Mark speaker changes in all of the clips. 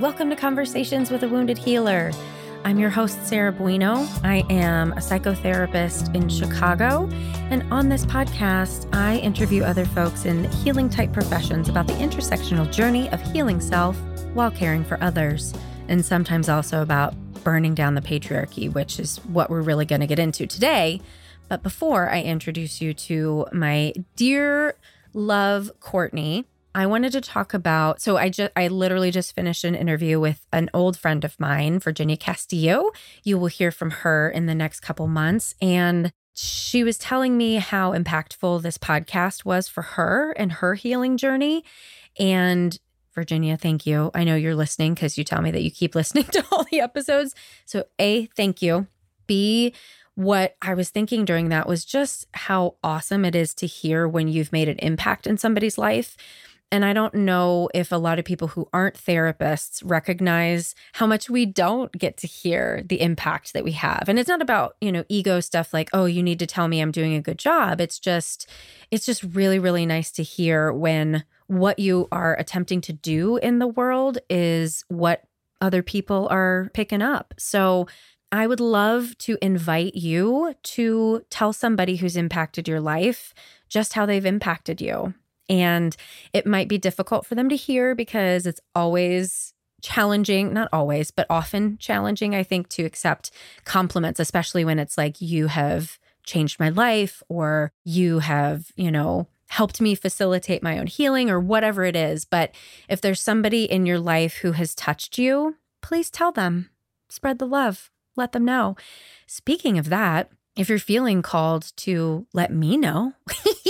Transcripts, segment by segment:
Speaker 1: welcome to Conversations with a Wounded Healer. I'm your host, Sarah Bueno. I am a psychotherapist in Chicago. And on this podcast, I interview other folks in healing type professions about the intersectional journey of healing self while caring for others. And sometimes also about burning down the patriarchy, which is what we're really going to get into today. But before I introduce you to my dear love, Courtney, I wanted to talk about so I just I literally just finished an interview with an old friend of mine, Virginia Castillo. You will hear from her in the next couple months and she was telling me how impactful this podcast was for her and her healing journey and Virginia, thank you. I know you're listening because you tell me that you keep listening to all the episodes. So, A, thank you. B, what I was thinking during that was just how awesome it is to hear when you've made an impact in somebody's life. And I don't know if a lot of people who aren't therapists recognize how much we don't get to hear the impact that we have. And it's not about, you know, ego stuff like, oh, you need to tell me I'm doing a good job. It's just, it's just really, really nice to hear when what you are attempting to do in the world is what other people are picking up. So I would love to invite you to tell somebody who's impacted your life just how they've impacted you. And it might be difficult for them to hear because it's always challenging, not always, but often challenging, I think, to accept compliments, especially when it's like, you have changed my life or you have, you know, helped me facilitate my own healing or whatever it is. But if there's somebody in your life who has touched you, please tell them, spread the love, let them know. Speaking of that, if you're feeling called to let me know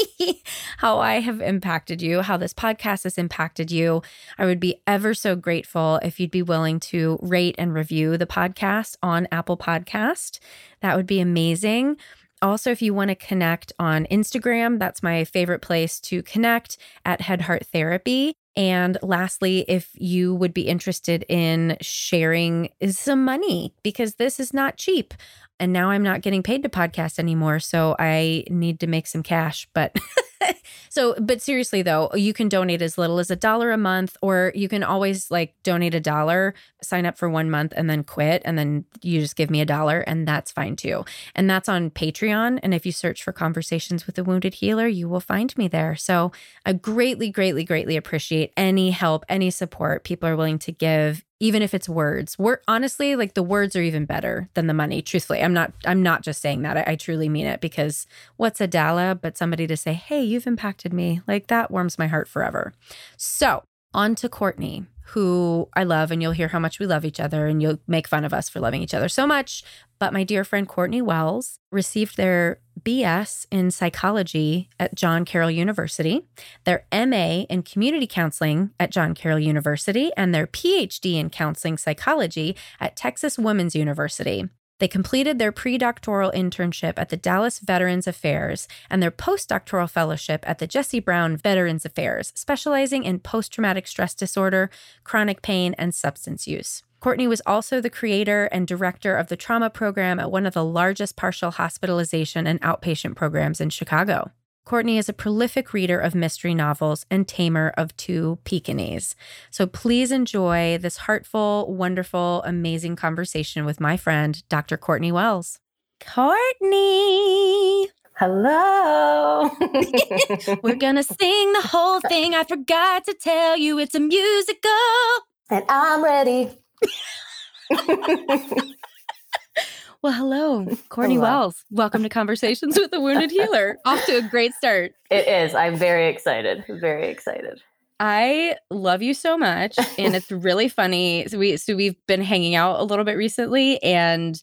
Speaker 1: how I have impacted you, how this podcast has impacted you, I would be ever so grateful if you'd be willing to rate and review the podcast on Apple Podcast. That would be amazing. Also, if you want to connect on Instagram, that's my favorite place to connect at Head Heart Therapy. And lastly, if you would be interested in sharing some money, because this is not cheap and now I'm not getting paid to podcast anymore. So I need to make some cash. But so, but seriously though, you can donate as little as a dollar a month, or you can always like donate a dollar, sign up for one month and then quit. And then you just give me a dollar and that's fine too. And that's on Patreon. And if you search for Conversations with a Wounded Healer, you will find me there. So I greatly, greatly, greatly appreciate any help, any support people are willing to give even if it's words. We're honestly like the words are even better than the money truthfully. I'm not i'm not just saying that. I, I truly mean it because what's a dala but somebody to say hey you've impacted me like that warms my heart forever. So on to courtney who i love and you'll hear how much we love each other and you'll make fun of us for loving each other so much. But my dear friend Courtney Wells received their BS in psychology at John Carroll University, their MA in community counseling at John Carroll University, and their PhD in counseling psychology at Texas Women's University. They completed their pre-doctoral internship at the Dallas Veterans Affairs and their postdoctoral fellowship at the Jesse Brown Veterans Affairs, specializing in post traumatic stress disorder, chronic pain, and substance use. Courtney was also the creator and director of the trauma program at one of the largest partial hospitalization and outpatient programs in Chicago. Courtney is a prolific reader of mystery novels and tamer of two Pekingese. So please enjoy this heartful, wonderful, amazing conversation with my friend, Dr. Courtney Wells. Courtney!
Speaker 2: Hello.
Speaker 1: We're gonna sing the whole thing. I forgot to tell you it's a musical.
Speaker 2: And I'm ready.
Speaker 1: well, hello, Courtney hello. Wells. Welcome to Conversations with a Wounded Healer. Off to a great start.
Speaker 2: It is. I'm very excited. Very excited.
Speaker 1: I love you so much, and it's really funny. So we so we've been hanging out a little bit recently, and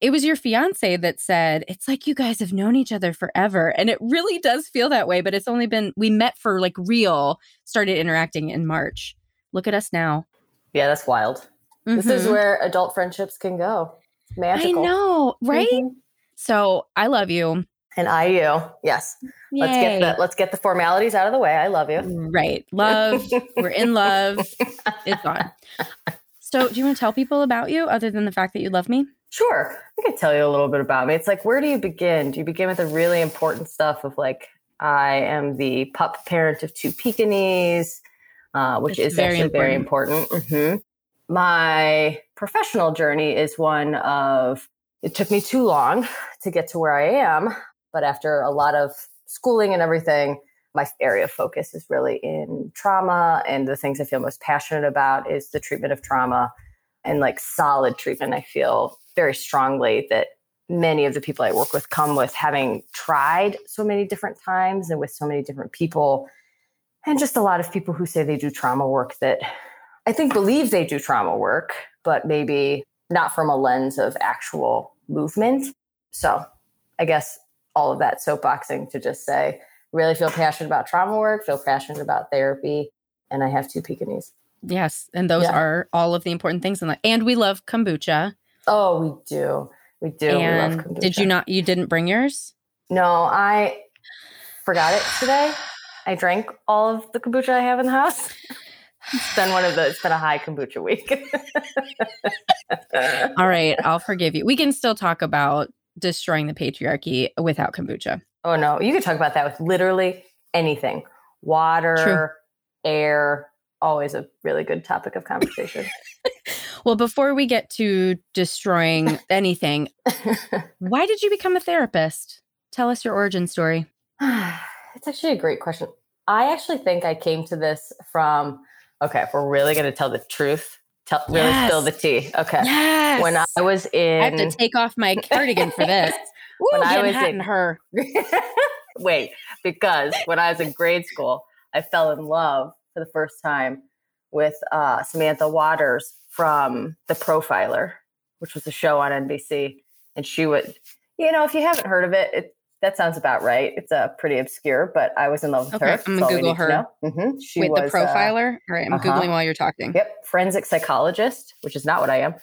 Speaker 1: it was your fiance that said it's like you guys have known each other forever, and it really does feel that way. But it's only been we met for like real, started interacting in March. Look at us now.
Speaker 2: Yeah, that's wild. Mm-hmm. This is mm-hmm. where adult friendships can go. Magical.
Speaker 1: I know, right? Mm-hmm. So I love you.
Speaker 2: And I you. Yes. Yay. Let's get the let's get the formalities out of the way. I love you.
Speaker 1: Right. Love. We're in love. It's on. So do you want to tell people about you other than the fact that you love me?
Speaker 2: Sure. I can tell you a little bit about me. It's like where do you begin? Do you begin with the really important stuff of like I am the pup parent of two Pekingese, uh, which it's is very actually important. very important. Mm-hmm my professional journey is one of it took me too long to get to where I am. But after a lot of schooling and everything, my area of focus is really in trauma. And the things I feel most passionate about is the treatment of trauma and like solid treatment. I feel very strongly that many of the people I work with come with having tried so many different times and with so many different people. And just a lot of people who say they do trauma work that I think believe they do trauma work, but maybe not from a lens of actual movement. So I guess all of that soapboxing to just say, really feel passionate about trauma work, feel passionate about therapy, and I have two Pekingese.
Speaker 1: Yes, and those yeah. are all of the important things in life. And we love kombucha.
Speaker 2: Oh, we do. We do.
Speaker 1: And we did you not? You didn't bring yours?
Speaker 2: No, I forgot it today. I drank all of the kombucha I have in the house. It's been one of those. It's been a high kombucha week.
Speaker 1: all right, I'll forgive you. We can still talk about destroying the patriarchy without kombucha.
Speaker 2: Oh no, you could talk about that with literally anything. Water, True. air, always a really good topic of conversation.
Speaker 1: well, before we get to destroying anything, why did you become a therapist? Tell us your origin story.
Speaker 2: it's actually a great question. I actually think I came to this from Okay, if we're really going to tell the truth, tell really yes. spill the tea. Okay.
Speaker 1: Yes.
Speaker 2: When I was in,
Speaker 1: I have to take off my cardigan for this. when I was in her.
Speaker 2: Wait, because when I was in grade school, I fell in love for the first time with uh, Samantha Waters from The Profiler, which was a show on NBC, and she would, you know, if you haven't heard of it, it that sounds about right. It's a uh, pretty obscure, but I was in love with okay, her.
Speaker 1: I'm gonna Google her.
Speaker 2: Mm-hmm.
Speaker 1: She Wait, was, the uh, profiler. Uh, All right, I'm uh-huh. googling while you're talking.
Speaker 2: Yep, forensic psychologist, which is not what I am,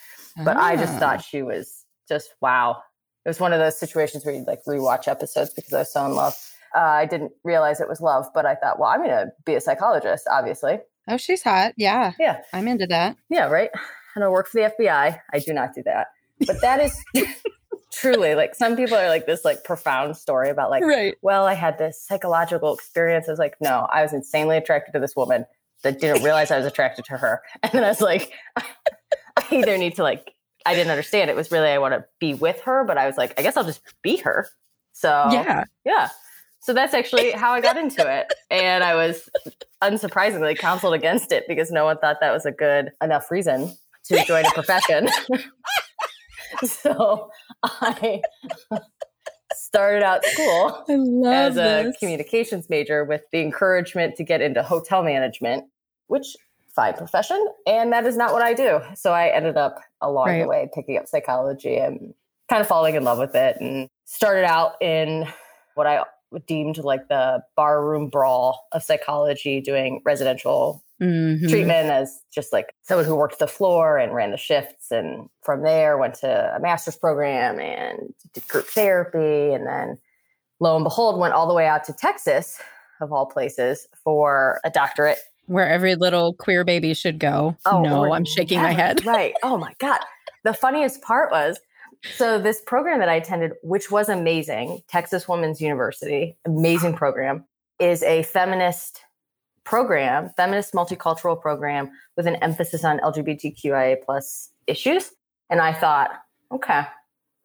Speaker 2: but I just thought ah. she was just wow. It was one of those situations where you'd like rewatch episodes because I was so in love. Uh, I didn't realize it was love, but I thought, well, I'm gonna be a psychologist, obviously.
Speaker 1: Oh, she's hot. Yeah,
Speaker 2: yeah,
Speaker 1: I'm into that.
Speaker 2: Yeah, right. And I work for the FBI. I do not do that, but that is. truly like some people are like this like profound story about like
Speaker 1: right.
Speaker 2: well i had this psychological experience. I was like no i was insanely attracted to this woman that didn't realize i was attracted to her. And then i was like i either need to like i didn't understand it was really i want to be with her but i was like i guess i'll just be her. So
Speaker 1: yeah.
Speaker 2: yeah. So that's actually how i got into it. And i was unsurprisingly counseled against it because no one thought that was a good enough reason to join a profession so I started out school as a
Speaker 1: this.
Speaker 2: communications major with the encouragement to get into hotel management, which fine profession. And that is not what I do. So I ended up along right. the way picking up psychology and kind of falling in love with it and started out in what I deemed like the barroom brawl of psychology, doing residential mm-hmm. treatment as just like someone who worked the floor and ran the shifts. And from there, went to a master's program and did group therapy. And then lo and behold, went all the way out to Texas, of all places, for a doctorate.
Speaker 1: Where every little queer baby should go. Oh, no, I'm shaking my head.
Speaker 2: right. Oh my God. The funniest part was so this program that I attended, which was amazing, Texas Women's University, amazing program, is a feminist program, feminist multicultural program with an emphasis on LGBTQIA plus issues. And I thought, okay,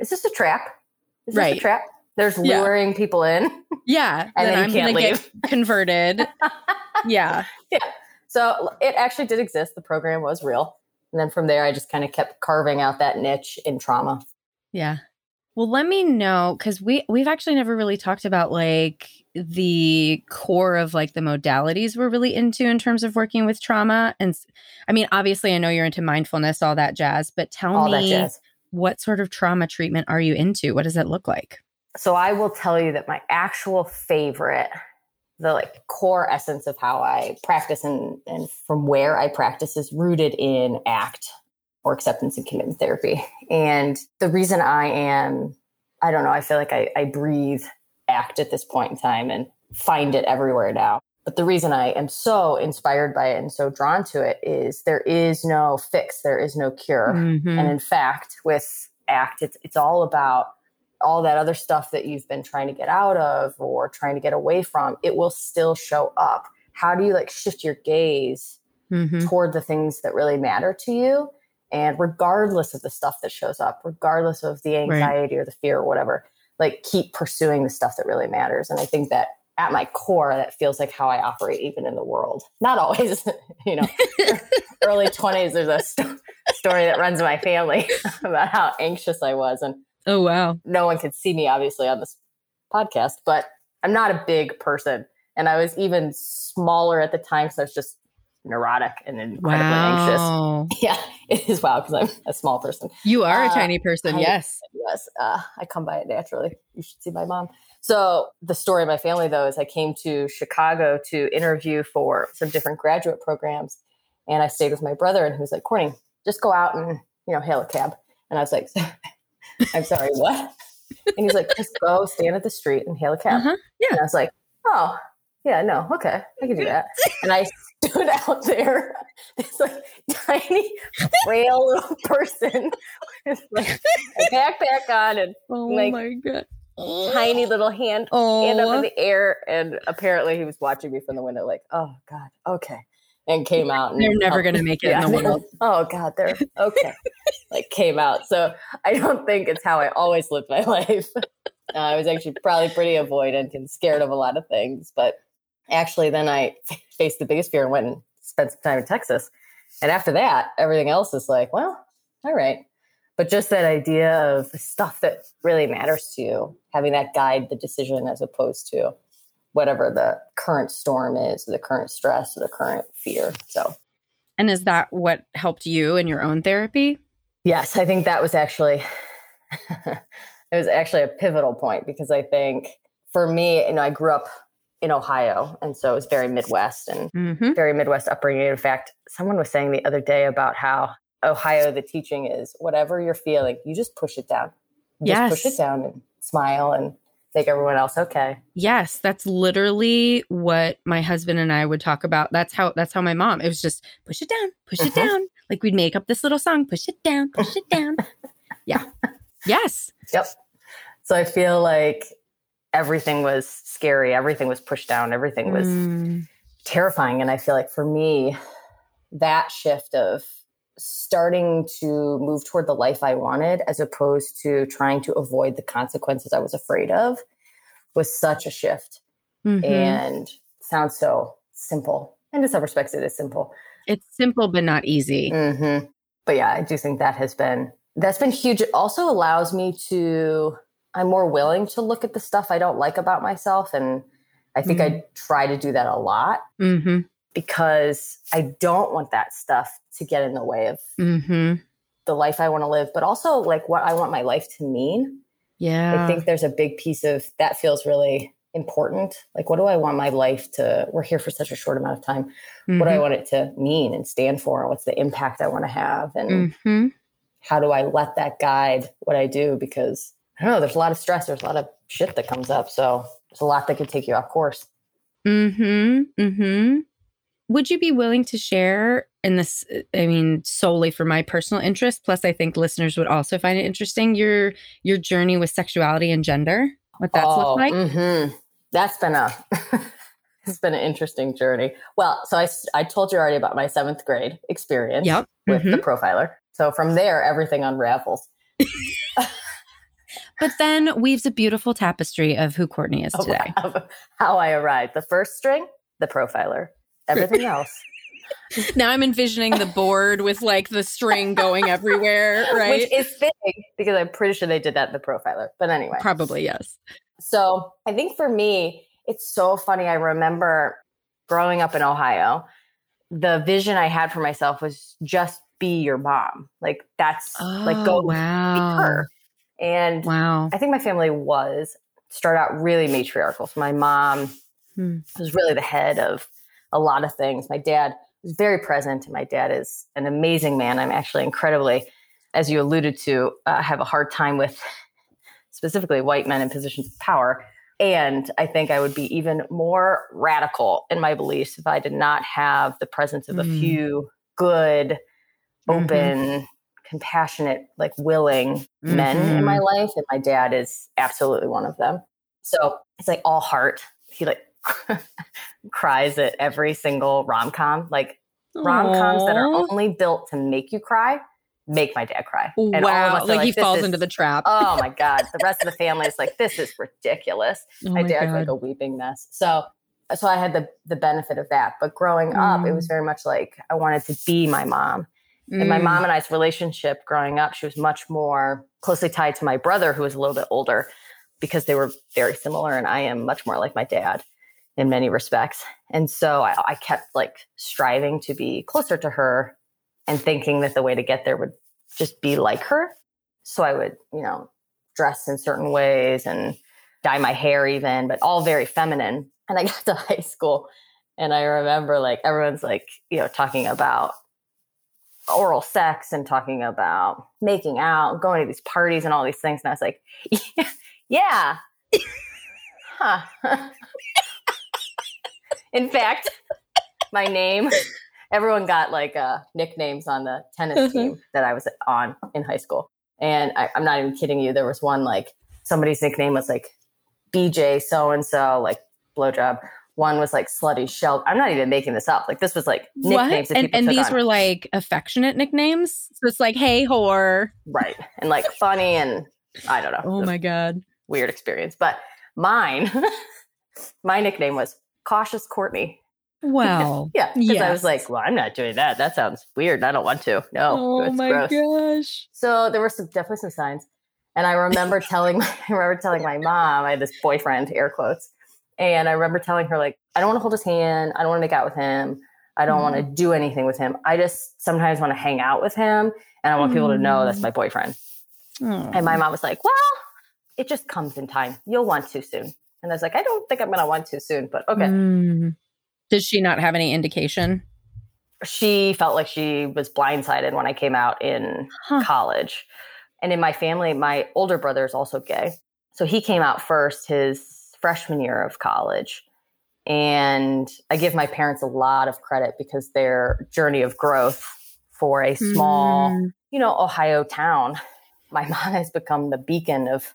Speaker 2: is this a trap? Is
Speaker 1: right.
Speaker 2: this a trap? There's luring yeah. people in.
Speaker 1: Yeah.
Speaker 2: and then, then you can't leave.
Speaker 1: converted. yeah.
Speaker 2: Yeah. So it actually did exist. The program was real. And then from there, I just kind of kept carving out that niche in trauma.
Speaker 1: Yeah. Well, let me know because we we've actually never really talked about like the core of like the modalities we're really into in terms of working with trauma. And I mean, obviously, I know you're into mindfulness, all that jazz, but tell all me what sort of trauma treatment are you into? What does it look like?
Speaker 2: So I will tell you that my actual favorite, the like core essence of how I practice and, and from where I practice is rooted in ACT or acceptance and commitment therapy. And the reason I am, I don't know, I feel like I, I breathe act at this point in time and find it everywhere now. But the reason I am so inspired by it and so drawn to it is there is no fix, there is no cure. Mm-hmm. And in fact, with ACT, it's, it's all about all that other stuff that you've been trying to get out of or trying to get away from. It will still show up. How do you like shift your gaze mm-hmm. toward the things that really matter to you. And regardless of the stuff that shows up, regardless of the anxiety right. or the fear or whatever, like keep pursuing the stuff that really matters. And I think that at my core, that feels like how I operate even in the world. Not always, you know, early 20s, there's a st- story that runs in my family about how anxious I was. And
Speaker 1: oh, wow.
Speaker 2: No one could see me, obviously, on this podcast, but I'm not a big person. And I was even smaller at the time. So I was just neurotic and incredibly wow. anxious. Yeah, it is wow because I'm a small person.
Speaker 1: You are uh, a tiny person, I, yes.
Speaker 2: Yes, uh, I come by it naturally. You should see my mom. So the story of my family, though, is I came to Chicago to interview for some different graduate programs, and I stayed with my brother, and he was like, "Courtney, just go out and you know hail a cab." And I was like, "I'm sorry, what?" And he's like, "Just go stand at the street and hail a cab." Uh-huh. Yeah. And I was like, "Oh, yeah, no, okay, I can do that." And I stood out there, this like tiny, frail little person with like a backpack on and
Speaker 1: oh
Speaker 2: like
Speaker 1: my god,
Speaker 2: tiny little hand oh. hand up in the air, and apparently he was watching me from the window, like, oh god, okay, and came out. And
Speaker 1: they're never going to make it yeah, in the world.
Speaker 2: Oh god, they're okay. like came out. So I don't think it's how I always lived my life. Uh, I was actually probably pretty avoidant and scared of a lot of things, but actually then I faced the biggest fear and went and spent some time in Texas. And after that, everything else is like, well, all right. But just that idea of stuff that really matters to you, having that guide the decision as opposed to whatever the current storm is, the current stress, the current fear. So,
Speaker 1: and is that what helped you in your own therapy?
Speaker 2: Yes, I think that was actually it was actually a pivotal point because I think for me, you know, I grew up in Ohio. And so it was very Midwest and mm-hmm. very Midwest upbringing. In fact, someone was saying the other day about how Ohio, the teaching is whatever you're feeling, you just push it down. You yes. Just push it down and smile and make everyone else okay.
Speaker 1: Yes, that's literally what my husband and I would talk about. That's how that's how my mom. It was just push it down, push it mm-hmm. down. Like we'd make up this little song, push it down, push it down. yeah. Yes.
Speaker 2: Yep. So I feel like everything was scary, everything was pushed down, everything was mm. terrifying. And I feel like for me, that shift of starting to move toward the life I wanted as opposed to trying to avoid the consequences I was afraid of was such a shift. Mm-hmm. And sounds so simple. And in some respects, it is simple.
Speaker 1: It's simple, but not easy.
Speaker 2: Mm-hmm. But yeah, I do think that has been that's been huge. It also allows me to I'm more willing to look at the stuff I don't like about myself. And I think mm-hmm. I try to do that a lot mm-hmm. because I don't want that stuff to get in the way of mm-hmm. the life I want to live, but also like what I want my life to mean.
Speaker 1: Yeah.
Speaker 2: I think there's a big piece of that feels really important. Like, what do I want my life to? We're here for such a short amount of time. What do I mm-hmm. want it to mean and stand for? What's the impact I want to have? And mm-hmm. how do I let that guide what I do? Because I don't know, there's a lot of stress, there's a lot of shit that comes up. So there's a lot that could take you off course.
Speaker 1: Hmm. Hmm. Would you be willing to share in this? I mean, solely for my personal interest. Plus, I think listeners would also find it interesting your your journey with sexuality and gender. What that's oh, looked like.
Speaker 2: Mm-hmm. That's been a it's been an interesting journey. Well, so I I told you already about my seventh grade experience
Speaker 1: yep.
Speaker 2: with mm-hmm. the profiler. So from there, everything unravels.
Speaker 1: but then weaves a beautiful tapestry of who Courtney is today.
Speaker 2: How I arrived. The first string, the profiler. Everything else.
Speaker 1: now I'm envisioning the board with like the string going everywhere, right?
Speaker 2: Which is fitting because I'm pretty sure they did that in the profiler. But anyway.
Speaker 1: Probably, yes.
Speaker 2: So I think for me, it's so funny. I remember growing up in Ohio, the vision I had for myself was just be your mom. Like that's oh, like go wow. be her. And
Speaker 1: wow.
Speaker 2: I think my family was start out really matriarchal. So my mom hmm. was really the head of a lot of things. My dad was very present, and my dad is an amazing man. I'm actually incredibly, as you alluded to, uh, have a hard time with specifically white men in positions of power. And I think I would be even more radical in my beliefs if I did not have the presence of mm. a hmm. few good, mm-hmm. open, mm-hmm compassionate, like willing mm-hmm. men in my mm-hmm. life. And my dad is absolutely one of them. So it's like all heart. He like cries at every single rom com. Like rom coms that are only built to make you cry make my dad cry. And
Speaker 1: wow.
Speaker 2: are
Speaker 1: Like, he falls
Speaker 2: is-
Speaker 1: into the trap.
Speaker 2: oh my God. The rest of the family is like, this is ridiculous.
Speaker 1: Oh
Speaker 2: my
Speaker 1: my
Speaker 2: dad's
Speaker 1: God.
Speaker 2: like a weeping mess. So so I had the the benefit of that. But growing up, it
Speaker 1: Mm.
Speaker 2: was very much like I wanted to be my mom. And my
Speaker 1: Mm.
Speaker 2: mom and I's relationship growing up, she was much more closely tied to my brother, who was a little bit older, because they were very similar. And I am much more like my dad in many respects. And so I, I kept like striving to be closer to her and thinking that the way to get there would just be like her. So I would, you know, dress in certain ways and dye my hair even, but all very feminine. And I got to high school and I remember like everyone's like, you know, talking about oral sex and talking about making out, going to these parties and all these things. And I was like, yeah. Huh. In fact, my name, everyone got like uh, nicknames on the tennis
Speaker 1: Mhm.
Speaker 2: team that I was on in high school. And I, I'm not even kidding you. There was one like somebody's nickname was like BJ so and so, like blowjob. One was like slutty shell. I'm not even making this up. Like this was like nicknames that
Speaker 1: And,
Speaker 2: people
Speaker 1: and these
Speaker 2: on.
Speaker 1: were like affectionate nicknames. So it's like, hey, whore.
Speaker 2: right and like funny and I don't know.
Speaker 1: Oh my God.
Speaker 2: weird experience. But mine, my nickname was Cautious Courtney.
Speaker 1: Wow.
Speaker 2: Yeah, because I was like, well, I'm not doing that. That sounds weird. I don't want to. No,
Speaker 1: oh my
Speaker 2: gross.
Speaker 1: gosh.
Speaker 2: So there were some definitely some signs. And I remember telling I remember telling my mom, I had this boyfriend, air quotes. And I remember telling her, like, I don't want to hold his hand. I don't want to make out with him. I don't want to mm. do anything with him. I just sometimes want to hang out with him. And I want people to know that's my mm. boyfriend.
Speaker 1: Oh.
Speaker 2: And my mm. mom was like, Well, it just comes in time. You'll want to soon. And I was like, I don't think I'm gonna want to soon, but okay.
Speaker 1: Mm. Did she not have any indication?
Speaker 2: She felt like she was blindsided when I came out in
Speaker 1: Huh.
Speaker 2: college. And in my family, my older brother is also gay. So he came out first his freshman year of college. And I give my parents a lot of credit because their journey of growth for a small,
Speaker 1: Mm.
Speaker 2: you know, Ohio town, my mom has become the beacon of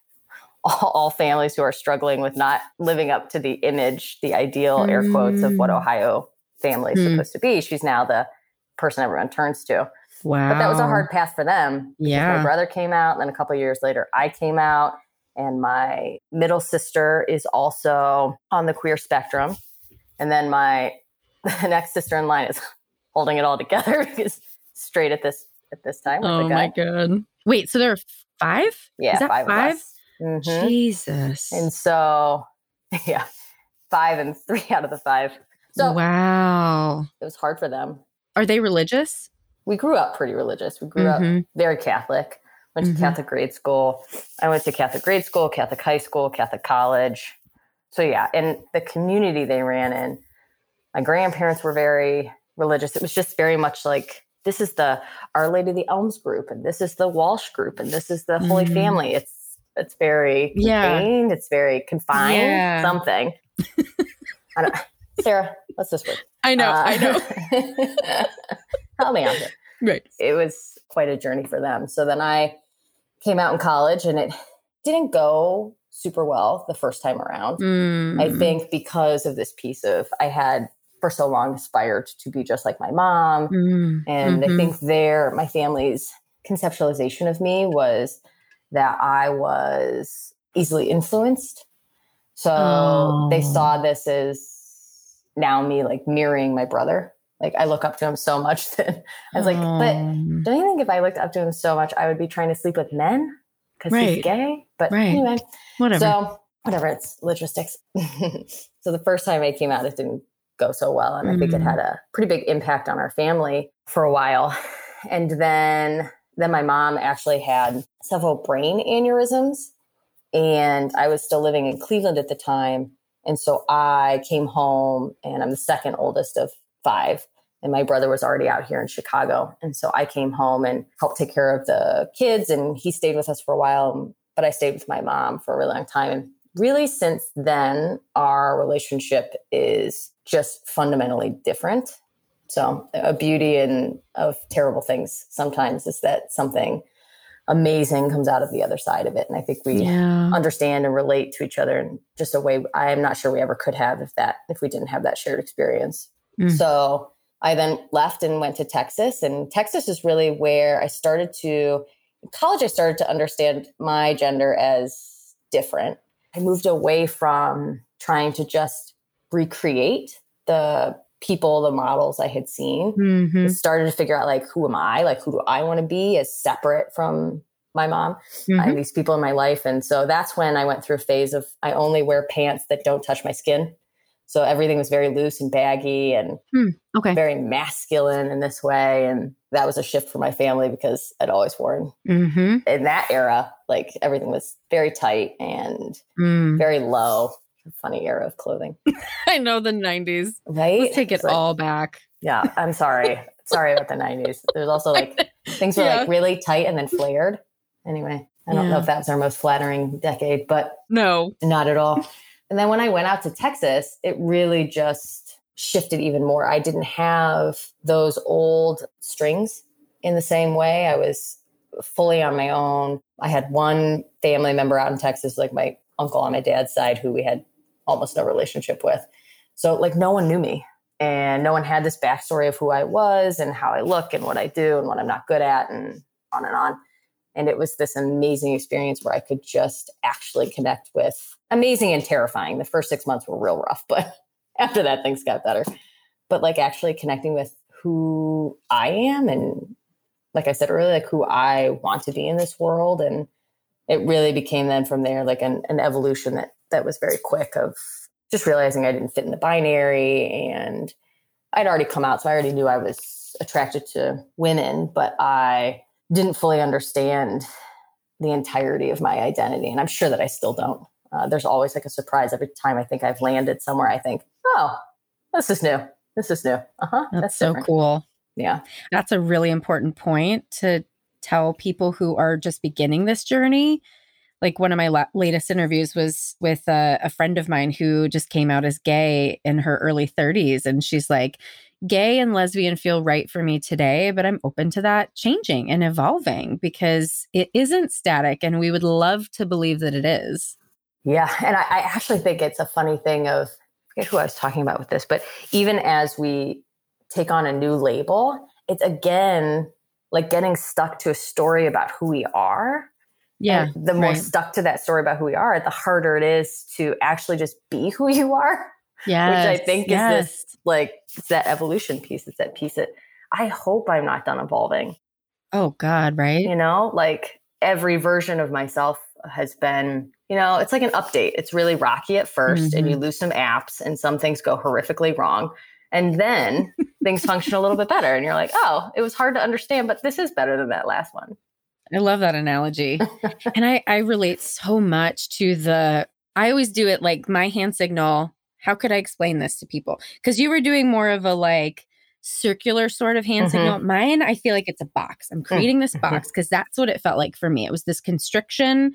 Speaker 2: all, all families who are struggling with not living up to the image, the ideal air quotes of what
Speaker 1: Mm.
Speaker 2: Ohio family is
Speaker 1: Mm.
Speaker 2: supposed to be. She's now the person everyone turns to.
Speaker 1: Wow.
Speaker 2: But that was a hard path for them.
Speaker 1: Yeah.
Speaker 2: My brother came out, and then a couple of years later, I came out, and my middle sister is also on the queer spectrum. And then my the next sister in line is holding it all together because straight at this at this time
Speaker 1: Oh my God. Wait, so there are five?
Speaker 2: Yeah,
Speaker 1: Is that
Speaker 2: five,
Speaker 1: five?
Speaker 2: Mhm.
Speaker 1: Jesus.
Speaker 2: And so, yeah, five and three out of the five. So
Speaker 1: wow.
Speaker 2: it was hard for them.
Speaker 1: Are they religious?
Speaker 2: We grew up pretty religious. We grew up
Speaker 1: Mhm.
Speaker 2: very Catholic. Went to
Speaker 1: Mhm.
Speaker 2: Catholic grade school. I went to Catholic grade school, Catholic high school, Catholic college. So yeah, and the community they ran in, my grandparents were very religious. It was just very much like this is the Our Lady of the Elms group, and this is the Walsh group, and this is the Holy
Speaker 1: Mhm.
Speaker 2: Family. It's it's very
Speaker 1: Yeah.
Speaker 2: contained. It's very confined.
Speaker 1: Yeah.
Speaker 2: Something. I don't, Sarah, what's this word?
Speaker 1: I know. I know.
Speaker 2: know. Help me out here
Speaker 1: Right.
Speaker 2: it was quite a journey for them. So then I came out in college and it didn't go super well the first time around. I
Speaker 1: Mm.
Speaker 2: think because of this piece of I had for so long aspired to be just like my mom.
Speaker 1: Mm.
Speaker 2: And I
Speaker 1: Mhm.
Speaker 2: think their my family's conceptualization of me was that I was easily influenced. So they
Speaker 1: Oh.
Speaker 2: saw this as now me like mirroring my brother. Like I look up to him so much that I was like, but
Speaker 1: Um,
Speaker 2: don't you think if I looked up to him so much, I would be trying to sleep with men because
Speaker 1: Right.
Speaker 2: he's gay? But
Speaker 1: Right.
Speaker 2: anyway,
Speaker 1: whatever.
Speaker 2: so whatever, it's logistics. so the first time I came out, it didn't go so well, and I think it had a pretty big impact on our family for a while. And then, then my mom actually had several brain aneurysms, and I was still living in Cleveland at the time, and so I came home, and I'm the second oldest of five and my brother was already out here in Chicago. And so I came home and helped take care of the kids, and he stayed with us for a while. But I stayed with my mom for a really long time. And really, since then, our relationship is just fundamentally different. So, a beauty and of terrible things sometimes is that something amazing comes out of the other side of it. And I think we
Speaker 1: yeah.
Speaker 2: understand and relate to each other in just a way I'm not sure we ever could have if that if we didn't have that shared experience.
Speaker 1: Mm.
Speaker 2: So I then left and went to Texas. And Texas is really where I started to, in college, I started to understand my gender as different. I moved away from trying to just recreate the people, the models I had seen.
Speaker 1: Mhm.
Speaker 2: Started to figure out like, who am I? Like, who do I want to be as separate from my mom? I
Speaker 1: Mhm.
Speaker 2: have these people in my life. And so that's when I went through a phase of I only wear pants that don't touch my skin. So everything was very loose and baggy and
Speaker 1: Okay.
Speaker 2: very masculine in this way. And that was a shift for my family because I'd always worn
Speaker 1: hmm
Speaker 2: in that era, like everything was very tight and
Speaker 1: Mm.
Speaker 2: very low. Funny era of clothing,
Speaker 1: I know the 90s.
Speaker 2: right?
Speaker 1: Let's take it
Speaker 2: It's like-
Speaker 1: all back.
Speaker 2: Yeah, I'm sorry. sorry about the 90s. There's also like things were
Speaker 1: Yeah.
Speaker 2: like really tight and then flared. Anyway, I don't know if that's our most flattering decade, but
Speaker 1: No.
Speaker 2: Not at all. And then when I went out to Texas, it really just shifted even more. I didn't have those old strings in the same way. I was fully on my own. I had one family member out in Texas, like my uncle on my dad's side, who we had almost no relationship with. So, like, no one knew me. And no one had this backstory of who I was and how I look and what I do and what I'm not good at and on and on. And it was this amazing experience where I could just actually connect with amazing and terrifying. The first six months were real rough, but after that, things got better. But like actually connecting with who I am and, like I said earlier, like who I want to be in this world. And it really became then from there like an, an evolution that that was very quick of just realizing I didn't fit in the binary and I'd already come out, so I already knew I was attracted to women, but I didn't fully understand the entirety of my identity. And I'm sure that I still don't. Uh, there's always like a surprise every time I think I've landed somewhere. I think, oh, this is new. This is new. Uh huh.
Speaker 1: That's, so
Speaker 2: different.
Speaker 1: cool.
Speaker 2: Yeah.
Speaker 1: That's a really important point to tell people who are just beginning this journey. Like one of my la- latest interviews was with a, a friend of mine who just came out as gay in her early 30s. And she's like, gay and lesbian feel right for me today, but I'm open to that changing and evolving because it isn't static. And we would love to believe that it is.
Speaker 2: Yeah. And I, I actually think it's a funny thing of, I forget who I was talking about with this, but even as we take on a new label, it's again like getting stuck to a story about who we are.
Speaker 1: Yeah.
Speaker 2: And the more
Speaker 1: right.
Speaker 2: stuck to that story about who we are, the harder it is to actually just be who you are.
Speaker 1: Yeah.
Speaker 2: which I think is this like that evolution piece. It's that piece that I hope I'm not done evolving.
Speaker 1: Oh, God, right?
Speaker 2: You know, like every version of myself has been, you know, it's like an update. It's really rocky at 1st and you mm-hmm. lose some apps and some things go horrifically wrong. And then things function a little bit better. And you're like, oh, it was hard to understand, but this is better than that last one.
Speaker 1: I love that analogy. and I, I relate so much to the, I always do it like my hand signal. How could I explain this to people? Because you were doing more of a like circular sort of hand
Speaker 2: Mhm.
Speaker 1: signal. Mine, I feel like it's a box. I'm creating this
Speaker 2: Mhm.
Speaker 1: box because that's what it felt like for me. It was this constriction,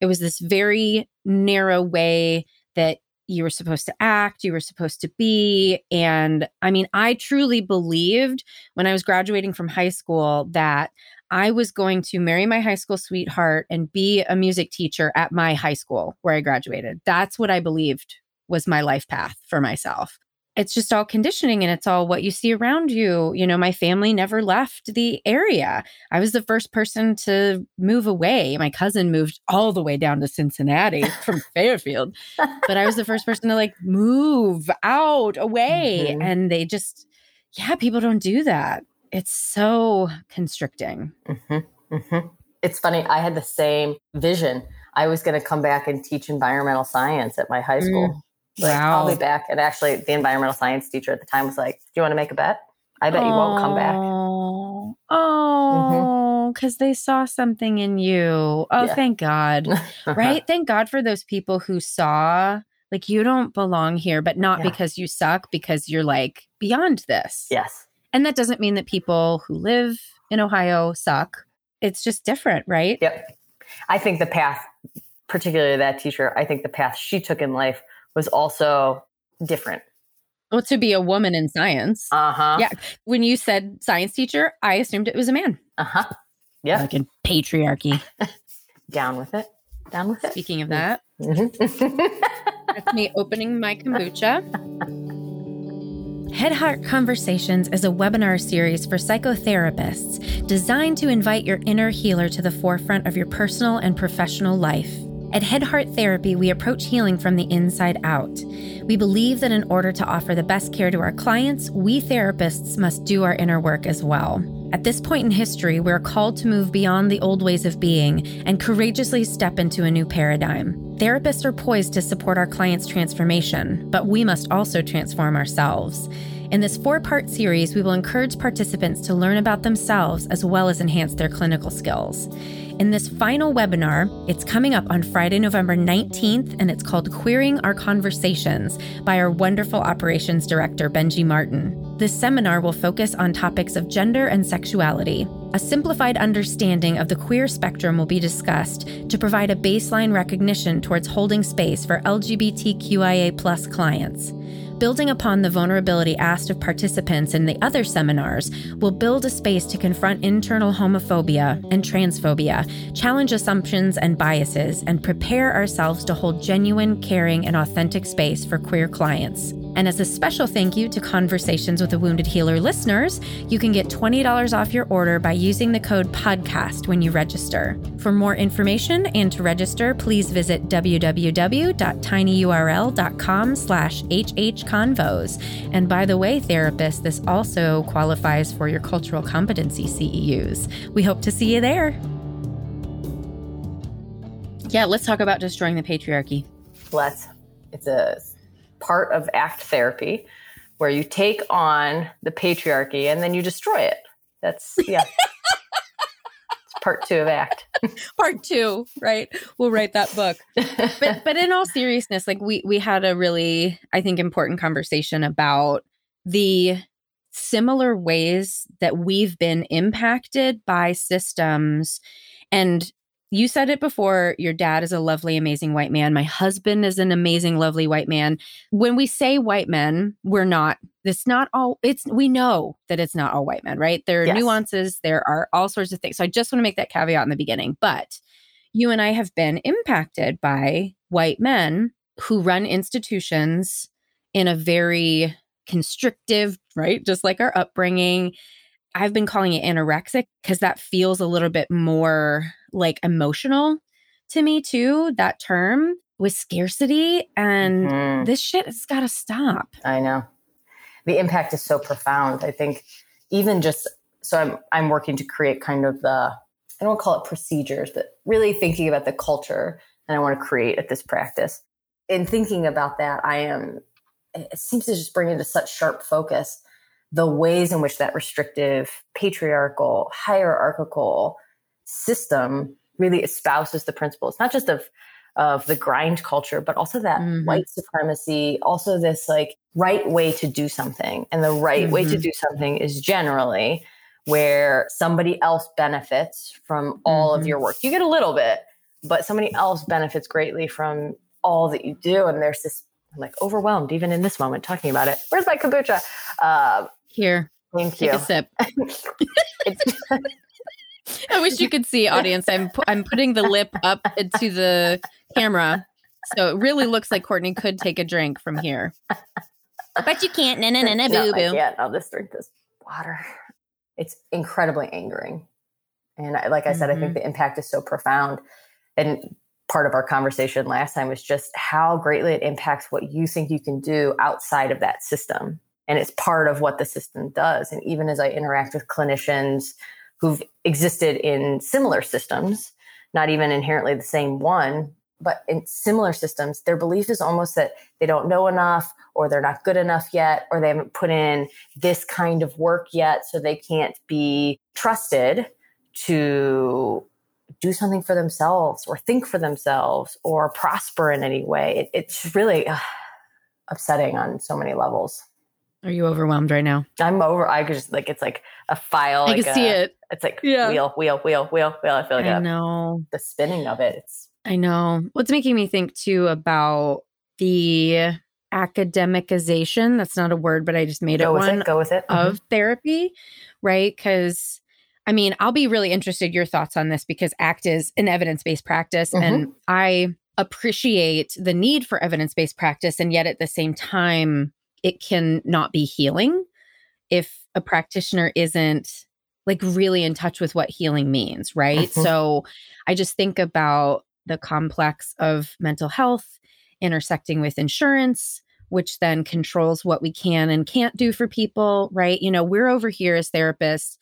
Speaker 1: it was this very narrow way that you were supposed to act, you were supposed to be. And I mean, I truly believed when I was graduating from high school that I was going to marry my high school sweetheart and be a music teacher at my high school where I graduated. That's what I believed was my life path for myself. It's just all conditioning and it's all what you see around you. You know, my family never left the area. I was the first person to move away. My cousin moved all the way down to Cincinnati from Fairfield, but I was the first person to like move out away.
Speaker 2: Mhm.
Speaker 1: And they just, yeah, people don't do that. It's so constricting.
Speaker 2: Mm-hmm. Mm-hmm. It's funny. I had the same vision. I was going to come back and teach environmental science at my high school. Like, I'll be back. And actually, the environmental science teacher at the time was like, "Do you want to make a bet? I bet you won't come back." Mm-hmm.
Speaker 1: Oh, oh, because they saw something in you. Oh,
Speaker 2: Yeah.
Speaker 1: thank God. right? Thank God for those people who saw, like, you don't belong here, but not
Speaker 2: Yeah.
Speaker 1: because you suck, because you're like beyond this.
Speaker 2: yes.
Speaker 1: And that doesn't mean that people who live in Ohio suck. It's just different, right?
Speaker 2: Yep. I think the path, particularly that teacher, I think the path she took in life was also different.
Speaker 1: Well, to be a woman in science.
Speaker 2: Uh huh.
Speaker 1: Yeah. When you said science teacher, I assumed it was a man.
Speaker 2: Uh huh. Yeah.
Speaker 1: Like in patriarchy.
Speaker 2: Down with it. Down with it.
Speaker 1: Speaking of that,
Speaker 2: Mhm.
Speaker 1: that's me opening my kombucha. Head Heart Conversations is a webinar series for psychotherapists designed to invite your inner healer to the forefront of your personal and professional life. At Head Heart Therapy, we approach healing from the inside out. We believe that in order to offer the best care to our clients, we therapists must do our inner work as well. At this point in history, we're called to move beyond the old ways of being and courageously step into a new paradigm. Therapists are poised to support our clients' transformation, but we must also transform ourselves. In this four part series, we will encourage participants to learn about themselves as well as enhance their clinical skills. In this final webinar, it's coming up on Friday, November 19th, and it's called Queering Our Conversations by our wonderful operations director, Benji Martin. This seminar will focus on topics of gender and sexuality. A simplified understanding of the queer spectrum will be discussed to provide a baseline recognition towards holding space for LGBTQIA clients. Building upon the vulnerability asked of participants in the other seminars will build a space to confront internal homophobia and transphobia, challenge assumptions and biases, and prepare ourselves to hold genuine, caring, and authentic space for queer clients. And as a special thank you to Conversations with a Wounded Healer listeners, you can get $20 off your order by using the code PODCAST when you register. For more information and to register, please visit www.tinyurl.com slash hhconvos. And by the way, therapists, this also qualifies for your cultural competency CEUs. We hope to see you there. Yeah, let's talk about destroying the patriarchy.
Speaker 2: Let's. It's a part of ACT therapy where you take on the patriarchy and then you destroy it. That's, yeah. part two of ACT.
Speaker 1: part two, right? We'll write that book. but but in all seriousness, like we we had a really, I think, important conversation about the similar ways that we've been impacted by systems and you said it before your dad is a lovely amazing white man. My husband is an amazing lovely white man. When we say white men we're not it's not all it's we know that it's not all white men right? There are yes. nuances there are all sorts of things. So i just want to make that caveat in the beginning. But you and i have been impacted by white men who run institutions in a very constrictive right just like our upbringing I've been calling it anorexic because that feels a little bit more like emotional to me too, that term with scarcity. And mm-hmm. this shit has got to stop.
Speaker 2: I know. The impact is so profound. I think even just so I'm I'm working to create kind of the I don't want to call it procedures, but really thinking about the culture and I want to create at this practice. In thinking about that, I am it seems to just bring into such sharp focus the ways in which that restrictive, patriarchal, hierarchical system really espouses the principles, not just of of the grind culture, but also that mm-hmm. white supremacy, also this like right way to do something. And the right mm-hmm. way to mm-hmm. do something is generally where somebody else benefits from all mm-hmm. of your work. You get a little bit, but somebody else benefits greatly from all that you do. And there's this I'm like overwhelmed even in this moment talking about it. Where's my kombucha?
Speaker 1: Uh, Here.
Speaker 2: Thank
Speaker 1: Take
Speaker 2: you.
Speaker 1: a sip. I wish you could see, audience. I'm pu- I'm putting the lip up into the camera, so it really looks like Courtney could take a drink from here. But you can't. Na na na na boo boo.
Speaker 2: Yeah, I'll just drink this water. It's incredibly angering, and I, like I said, mm-hmm. I think mm-hmm. the impact is so profound. And part of our conversation last time was just how greatly it impacts what you think you can do outside of that system. And it's part of what the system does. And even as I interact with clinicians who've existed in similar systems, not even inherently the same one, but in similar systems, their belief is almost that they don't know enough or they're not good enough yet or they haven't put in this kind of work yet. So they can't be trusted to do something for themselves or think for themselves or prosper in any way. It, it's really upsetting on so many levels.
Speaker 1: Are you overwhelmed right now?
Speaker 2: I'm over. I could just like it's like a file.
Speaker 1: I
Speaker 2: like
Speaker 1: can a, see it.
Speaker 2: It's like yeah. wheel, wheel, wheel, wheel, wheel. I feel like
Speaker 1: I
Speaker 2: a,
Speaker 1: know
Speaker 2: the spinning of it. It's
Speaker 1: I know. What's making me think too about the academicization. That's not a word, but I just made
Speaker 2: Go
Speaker 1: it
Speaker 2: one.
Speaker 1: It.
Speaker 2: Go with it.
Speaker 1: Of mm-hmm. therapy, right? Because I mean, I'll be really interested your thoughts on this because ACT is an evidence based practice, mm-hmm. and I appreciate the need for evidence based practice, and yet at the same time, it can not be healing if a practitioner isn't like really in touch with what healing means, right? Mm-hmm. So I just think about the complex of mental health intersecting with insurance, which then controls what we can and can't do for people, right? You know, we're over here as therapists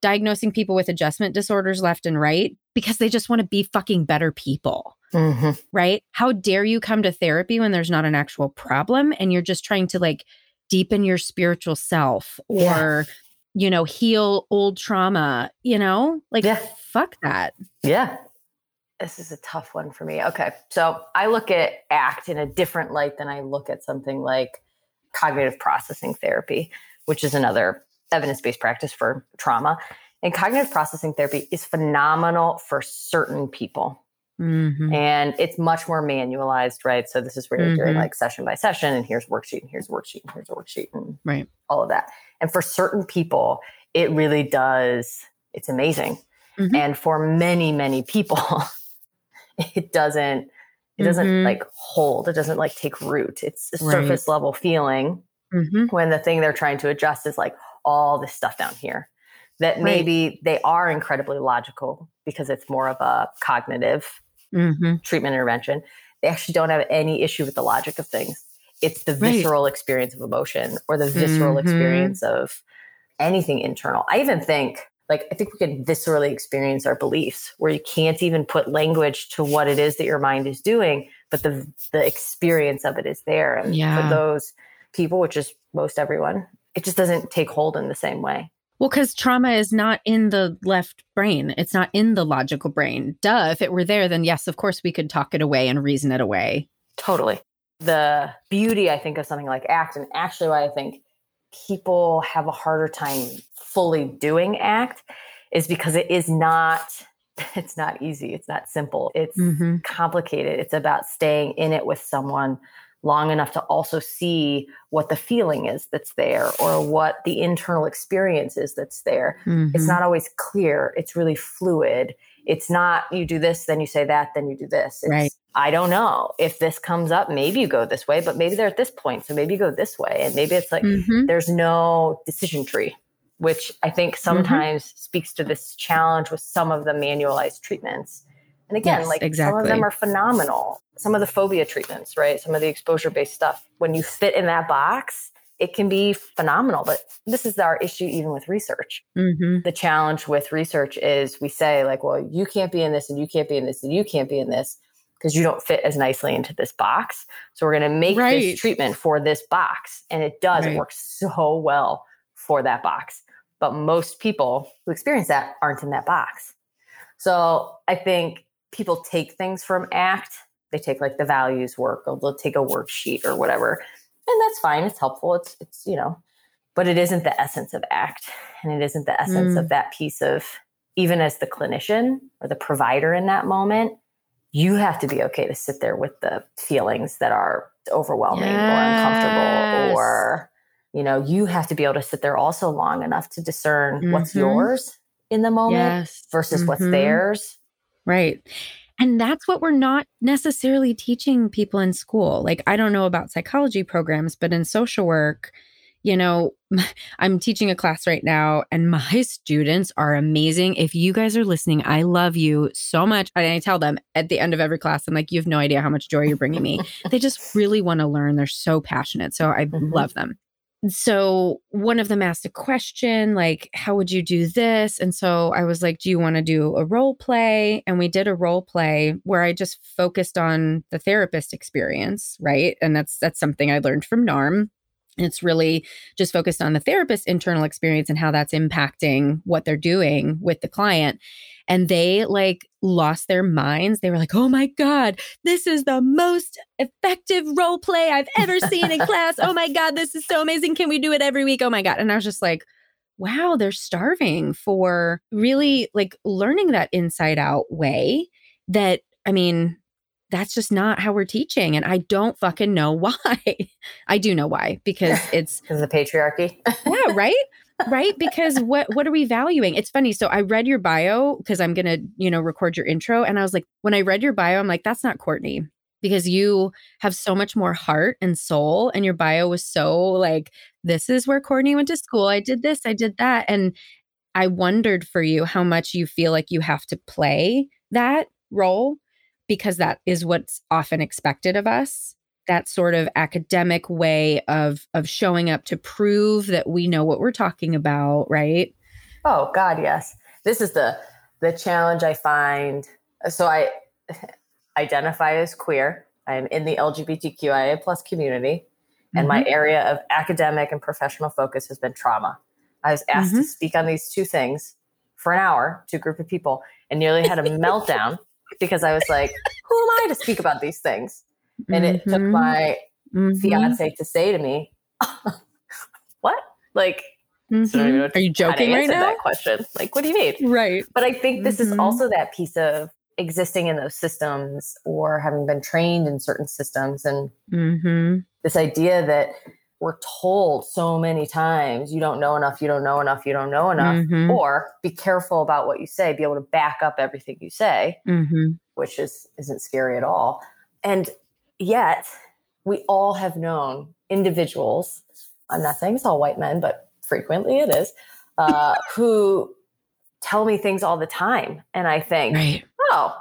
Speaker 1: diagnosing people with adjustment disorders left and right because they just want to be fucking better people. Mm-hmm. Right? How dare you come to therapy when there's not an actual problem and you're just trying to like deepen your spiritual self or, yeah. you know, heal old trauma, you know? Like, yeah. fuck that.
Speaker 2: Yeah. This is a tough one for me. Okay. So I look at ACT in a different light than I look at something like cognitive processing therapy, which is another evidence based practice for trauma. And cognitive processing therapy is phenomenal for certain people. Mm-hmm. And it's much more manualized, right? So this is where you're mm-hmm. doing like session by session, and here's worksheet, and here's worksheet, and here's a worksheet, and
Speaker 1: right.
Speaker 2: all of that. And for certain people, it really does, it's amazing. Mm-hmm. And for many, many people, it doesn't, it doesn't mm-hmm. like hold, it doesn't like take root. It's a right. surface level feeling mm-hmm. when the thing they're trying to adjust is like all this stuff down here that right. maybe they are incredibly logical because it's more of a cognitive mm-hmm. treatment intervention, they actually don't have any issue with the logic of things. It's the visceral right. experience of emotion or the visceral mm-hmm. experience of anything internal. I even think, like, I think we can viscerally experience our beliefs where you can't even put language to what it is that your mind is doing, but the the experience of it is there. And yeah. for those people, which is most everyone, it just doesn't take hold in the same way.
Speaker 1: Well, because trauma is not in the left brain. It's not in the logical brain. Duh. If it were there, then yes, of course we could talk it away and reason it away.
Speaker 2: Totally. The beauty, I think, of something like ACT, and actually why I think people have a harder time fully doing ACT is because it is not it's not easy it's not simple it's mm-hmm. complicated it's about staying in it with someone long enough to also see what the feeling is that's there or what the internal experience is that's there. Mm-hmm. It's not always clear, it's really fluid. It's not you do this, then you say that, then you do this. It's,
Speaker 1: right.
Speaker 2: I don't know. If this comes up, maybe you go this way, but maybe they're at this point. So maybe you go this way. And maybe it's like mm-hmm. there's no decision tree, which I think mm-hmm. sometimes mm-hmm. speaks to this challenge with some of the manualized treatments and again, yes, like exactly. some of them are phenomenal. Some of the phobia treatments, right? Some of the exposure based stuff. When you fit in that box, it can be phenomenal. But this is our issue even with research. Mm-hmm. The challenge with research is we say, like, well, you can't be in this and you can't be in this and you can't be in this because you don't fit as nicely into this box. So we're going to make right. this treatment for this box. And it does, right. it works so well for that box. But most people who experience that aren't in that box. So I think people take things from ACT. They take like the values work, or they'll take a worksheet or whatever, and that's fine. It's helpful. It's it's you know, but it isn't the essence of ACT, and it isn't the essence mm. of that piece of even as the clinician or the provider in that moment. You have to be okay to sit there with the feelings that are overwhelming yes. or uncomfortable, or you know, you have to be able to sit there also long enough to discern mm-hmm. what's yours in the moment yes. versus mm-hmm. what's theirs
Speaker 1: Right. And that's what we're not necessarily teaching people in school. Like, I don't know about psychology programs, but in social work, you know, I'm teaching a class right now, and my students are amazing. If you guys are listening, I love you so much. And I tell them at the end of every class, I'm like, you have no idea how much joy you're bringing me. they just really want to learn. They're so passionate. So I mm-hmm. love them so one of them asked a question like how would you do this? And so i was like do you want to do a role play? And we did a role play where i just focused on the therapist experience right? And that's that's something i learned from narm it's really just focused on the therapist's internal experience and how that's impacting what they're doing with the client and they like lost their minds. They were like, oh my God, this is the most effective role play I've ever seen in class. Oh my God, this is so amazing. Can we do it every week? Oh my God. And I was just like, wow, they're starving for really like learning that inside out way that, I mean, that's just not how we're teaching. And I don't fucking know why. I do know why because it's
Speaker 2: because the patriarchy.
Speaker 1: yeah, right right? Because what what are we valuing? It's funny so i read your bio because i'm gonna you know record your intro and i was like when i read your bio i'm like that's not courtney because you have so much more heart and soul and your bio was so like this is where Courtney went to school. I did this, I did that and I wondered for you how much you feel like you have to play that role because that is what's often expected of us that sort of academic way of of showing up to prove that we know what we're talking about right?
Speaker 2: Oh god yes. This is the the challenge i find. So i identify as queer. I'm in the lgbtqia plus community and mm-hmm. my area of academic and professional focus has been trauma. I was asked mm-hmm. to speak on these two things for an hour to a group of people and nearly had a meltdown because i was like who am i to speak about these things and it took mm-hmm. my mm-hmm. fiance to say to me, What? Like,
Speaker 1: mm-hmm. so are you joking right now?
Speaker 2: That question. Like, what do you mean?
Speaker 1: Right.
Speaker 2: But I think this is mm-hmm. also that piece of existing in those systems or having been trained in certain systems and mm-hmm. this idea that we're told so many times you don't know enough you don't know enough you don't know enough mm-hmm. or be careful about what you say be able to back up everything you say mm-hmm. which is isn't scary at all and yet we all have known individuals i'm not saying it's all white men but frequently it is uh, who tell me things all the time and i think right. oh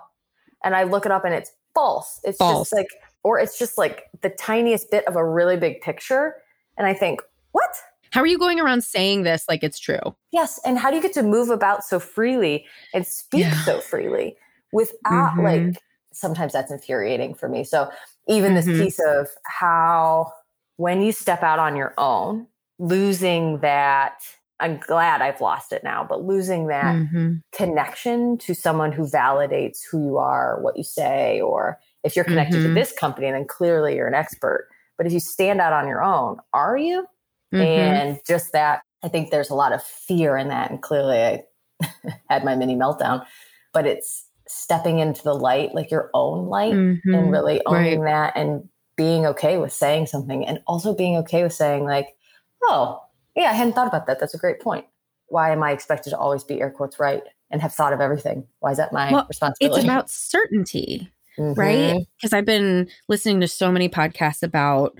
Speaker 2: and i look it up and it's false it's false. just like or it's just like the tiniest bit of a really big picture and i think what
Speaker 1: how are you going around saying this like it's true
Speaker 2: yes and how do you get to move about so freely and speak yeah. so freely without mm-hmm. like sometimes that's infuriating for me so even mm-hmm. this piece of how when you step out on your own, losing that I'm glad I've lost it now, but losing that mm-hmm. connection to someone who validates who you are, what you say, or if you're connected mm-hmm. to this company, then clearly you're an expert. But if you stand out on your own, are you? Mm-hmm. And just that, I think there's a lot of fear in that. And clearly I had my mini meltdown, but it's stepping into the light, like your own light, mm-hmm. and really owning right. that and being okay with saying something and also being okay with saying, like, oh, yeah, I hadn't thought about that. That's a great point. Why am I expected to always be air quotes right and have thought of everything? Why is that my well, responsibility?
Speaker 1: It's about certainty, mm-hmm. right? Because I've been listening to so many podcasts about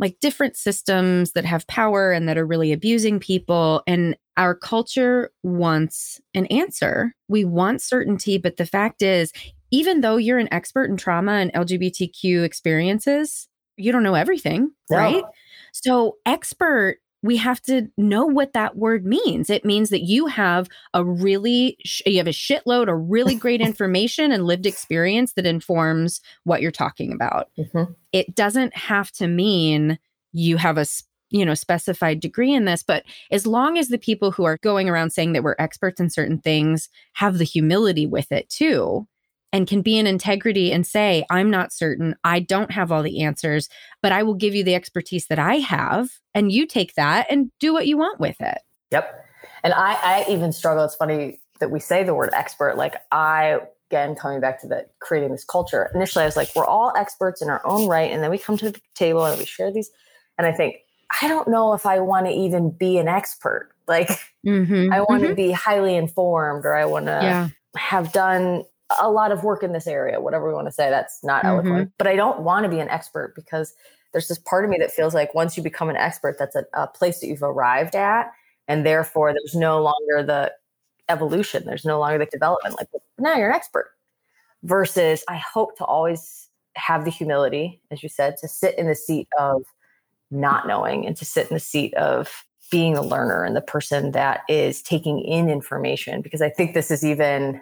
Speaker 1: like different systems that have power and that are really abusing people. And our culture wants an answer. We want certainty. But the fact is, even though you're an expert in trauma and LGBTQ experiences, you don't know everything, right? So, expert we have to know what that word means. It means that you have a really, you have a shitload of really great information and lived experience that informs what you're talking about. Mm-hmm. It doesn't have to mean you have a you know specified degree in this but as long as the people who are going around saying that we're experts in certain things have the humility with it too and can be in integrity and say, I'm not certain. I don't have all the answers, but I will give you the expertise that I have. And you take that and do what you want with it.
Speaker 2: Yep. And I, I even struggle. It's funny that we say the word expert. Like, I, again, coming back to the creating this culture, initially I was like, we're all experts in our own right. And then we come to the table and we share these. And I think, I don't know if I want to even be an expert. Like, mm-hmm. I want mm-hmm. to be highly informed or I want to yeah. have done a lot of work in this area, whatever we want to say. That's not mm-hmm. eloquent, but I don't want to be an expert because there's this part of me that feels like once you become an expert, that's a, a place that you've arrived at. And therefore, there's no longer the evolution, there's no longer the development. Like, now you're an expert. Versus, I hope to always have the humility, as you said, to sit in the seat of not knowing and to sit in the seat of being the learner and the person that is taking in information. Because I think this is even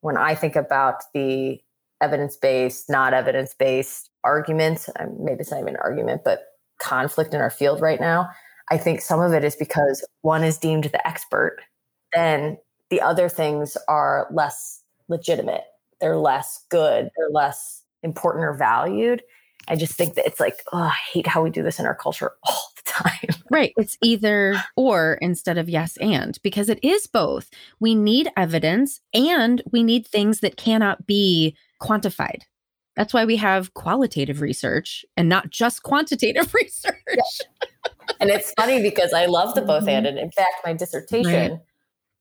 Speaker 2: when I think about the evidence based, not evidence based argument, um, maybe it's not even an argument, but conflict in our field right now, I think some of it is because one is deemed the expert, then the other things are less legitimate. They're less good. They're less important or valued. I just think that it's like, oh, I hate how we do this in our culture all the time.
Speaker 1: Right. It's either or instead of yes and, because it is both. We need evidence and we need things that cannot be quantified. That's why we have qualitative research and not just quantitative research. Yeah.
Speaker 2: And it's funny because I love the both and. Mm-hmm. And in fact, my dissertation right.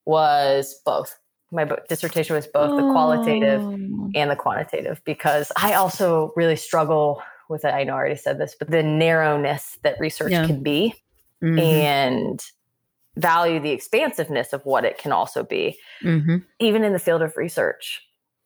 Speaker 2: was both. My dissertation was both the qualitative oh. and the quantitative because I also really struggle with it. I know I already said this, but the narrowness that research yeah. can be mm-hmm. and value the expansiveness of what it can also be. Mm-hmm. Even in the field of research,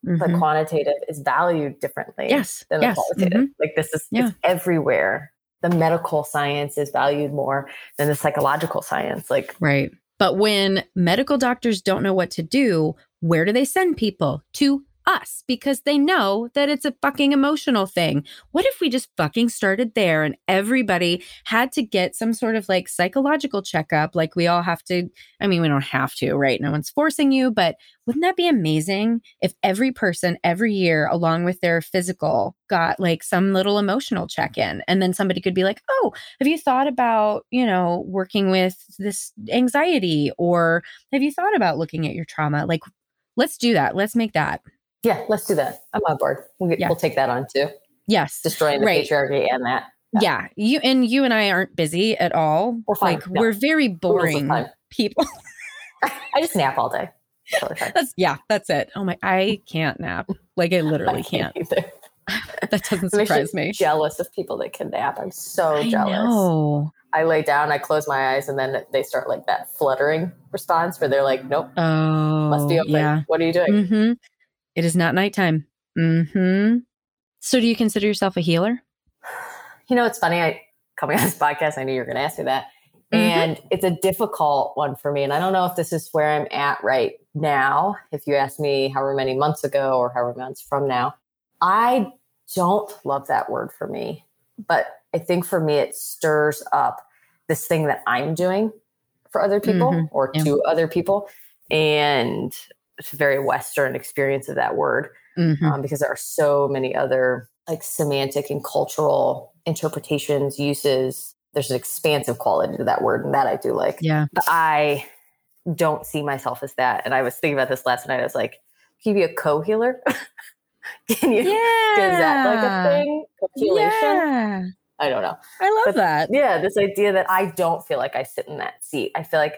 Speaker 2: mm-hmm. the quantitative is valued differently
Speaker 1: yes.
Speaker 2: than
Speaker 1: yes.
Speaker 2: the qualitative. Mm-hmm. Like this is yeah. everywhere. The medical science is valued more than the psychological science. Like
Speaker 1: right. But when medical doctors don't know what to do, where do they send people? To us because they know that it's a fucking emotional thing. What if we just fucking started there and everybody had to get some sort of like psychological checkup? Like we all have to, I mean, we don't have to, right? No one's forcing you, but wouldn't that be amazing if every person every year, along with their physical, got like some little emotional check in? And then somebody could be like, oh, have you thought about, you know, working with this anxiety? Or have you thought about looking at your trauma? Like, let's do that. Let's make that.
Speaker 2: Yeah, let's do that. I'm on board. We'll, get, yeah. we'll take that on too.
Speaker 1: Yes.
Speaker 2: Destroying the right. patriarchy and that.
Speaker 1: Yeah. yeah. You and you and I aren't busy at all.
Speaker 2: We're fine.
Speaker 1: Like no. we're very boring people.
Speaker 2: I just nap all day.
Speaker 1: Totally that's yeah, that's it. Oh my I can't nap. Like I literally I can't. can't. that doesn't surprise me.
Speaker 2: Jealous of people that can nap. I'm so I jealous. Know. I lay down, I close my eyes, and then they start like that fluttering response where they're like, "Nope,
Speaker 1: oh,
Speaker 2: must be open. Yeah. What are you doing?"
Speaker 1: Mm-hmm. It is not nighttime. Hmm. So, do you consider yourself a healer?
Speaker 2: You know, it's funny. I coming on this podcast, I knew you were going to ask me that, mm-hmm. and it's a difficult one for me. And I don't know if this is where I'm at right now. If you asked me however many months ago or however months from now, I don't love that word for me. But I think for me, it stirs up this thing that I'm doing for other people mm-hmm. or yeah. to other people. And very Western experience of that word mm-hmm. um, because there are so many other like semantic and cultural interpretations, uses. There's an expansive quality to that word, and that I do like.
Speaker 1: Yeah.
Speaker 2: But I don't see myself as that. And I was thinking about this last night. I was like, can you be a co healer? can you? Yeah. Is that like a thing? Co-healation? Yeah. I don't know.
Speaker 1: I love but, that.
Speaker 2: Yeah, this idea that I don't feel like I sit in that seat. I feel like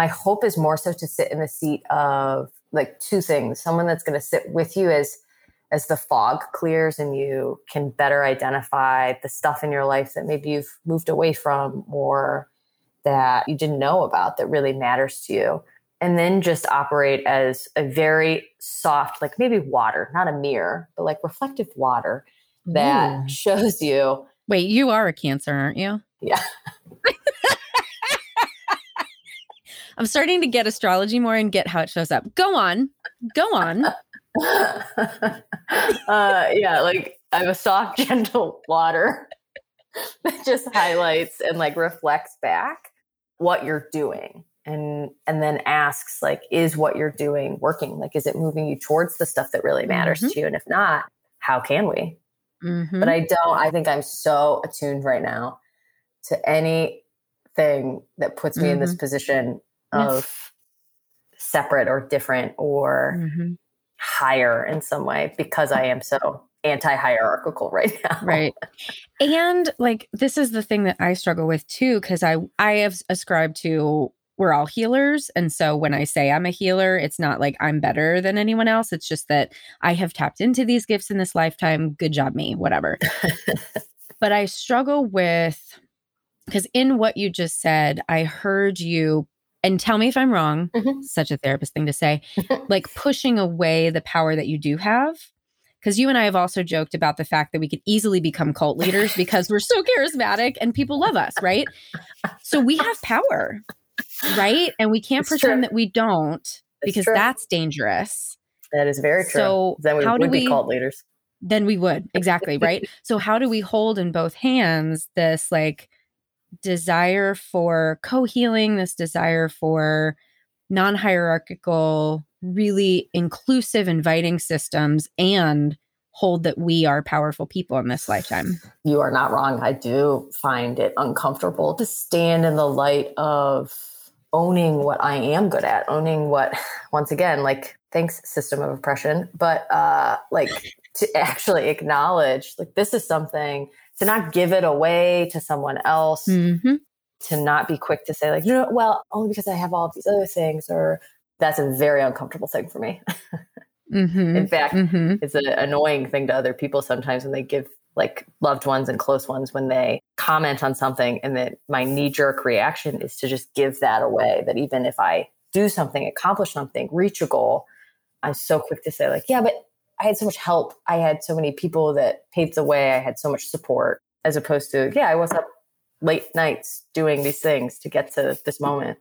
Speaker 2: my hope is more so to sit in the seat of like two things. Someone that's going to sit with you as as the fog clears and you can better identify the stuff in your life that maybe you've moved away from or that you didn't know about that really matters to you. And then just operate as a very soft like maybe water not a mirror but like reflective water that Ooh. shows you
Speaker 1: wait you are a cancer aren't you?
Speaker 2: Yeah
Speaker 1: I'm starting to get astrology more and get how it shows up. Go on. Go on.
Speaker 2: uh, yeah, like I'm a soft, gentle water that just highlights and like reflects back what you're doing and and then asks like is what you're doing working like is it moving you towards the stuff that really matters mm-hmm. to you and if not how can we mm-hmm. but i don't i think i'm so attuned right now to anything that puts me mm-hmm. in this mm-hmm. position of separate or different or mm-hmm. higher in some way because I am so anti hierarchical right now.
Speaker 1: Right. And like this is the thing that I struggle with too cuz I I have ascribed to we're all healers and so when I say I'm a healer it's not like I'm better than anyone else it's just that I have tapped into these gifts in this lifetime good job me whatever. but I struggle with because in what you just said I heard you and tell me if I'm wrong, mm-hmm. such a therapist thing to say, like pushing away the power that you do have. Because you and I have also joked about the fact that we could easily become cult leaders because we're so charismatic and people love us, right? So we have power, right? And we can't it's pretend true. that we don't because that's dangerous.
Speaker 2: That is very true.
Speaker 1: So
Speaker 2: then we
Speaker 1: how
Speaker 2: would
Speaker 1: do we,
Speaker 2: be cult leaders.
Speaker 1: Then we would exactly right. so how do we hold in both hands this like desire for co healing, this desire for non hierarchical, really inclusive, inviting systems, and hold that we are powerful people in this lifetime.
Speaker 2: You are not wrong. I do find it uncomfortable to stand in the light of owning what I am good at, owning what, once again, like, thanks, system of oppression, but uh, like to actually acknowledge, like, this is something to not give it away to someone else, mm-hmm. to not be quick to say, like, you know, well, only because I have all these other things, or that's a very uncomfortable thing for me.
Speaker 1: Mm-hmm.
Speaker 2: In fact,
Speaker 1: Mm-hmm.
Speaker 2: it's an annoying thing to other people sometimes when they give like loved ones and close ones when they comment on something and that my knee jerk reaction is to just give that away that even if I do something, accomplish something, reach a goal, I'm so quick to say like, yeah, but I had so much help. I had so many people that paved the way. I had so much support as opposed to, yeah, I was up late nights doing these things to get to this moment.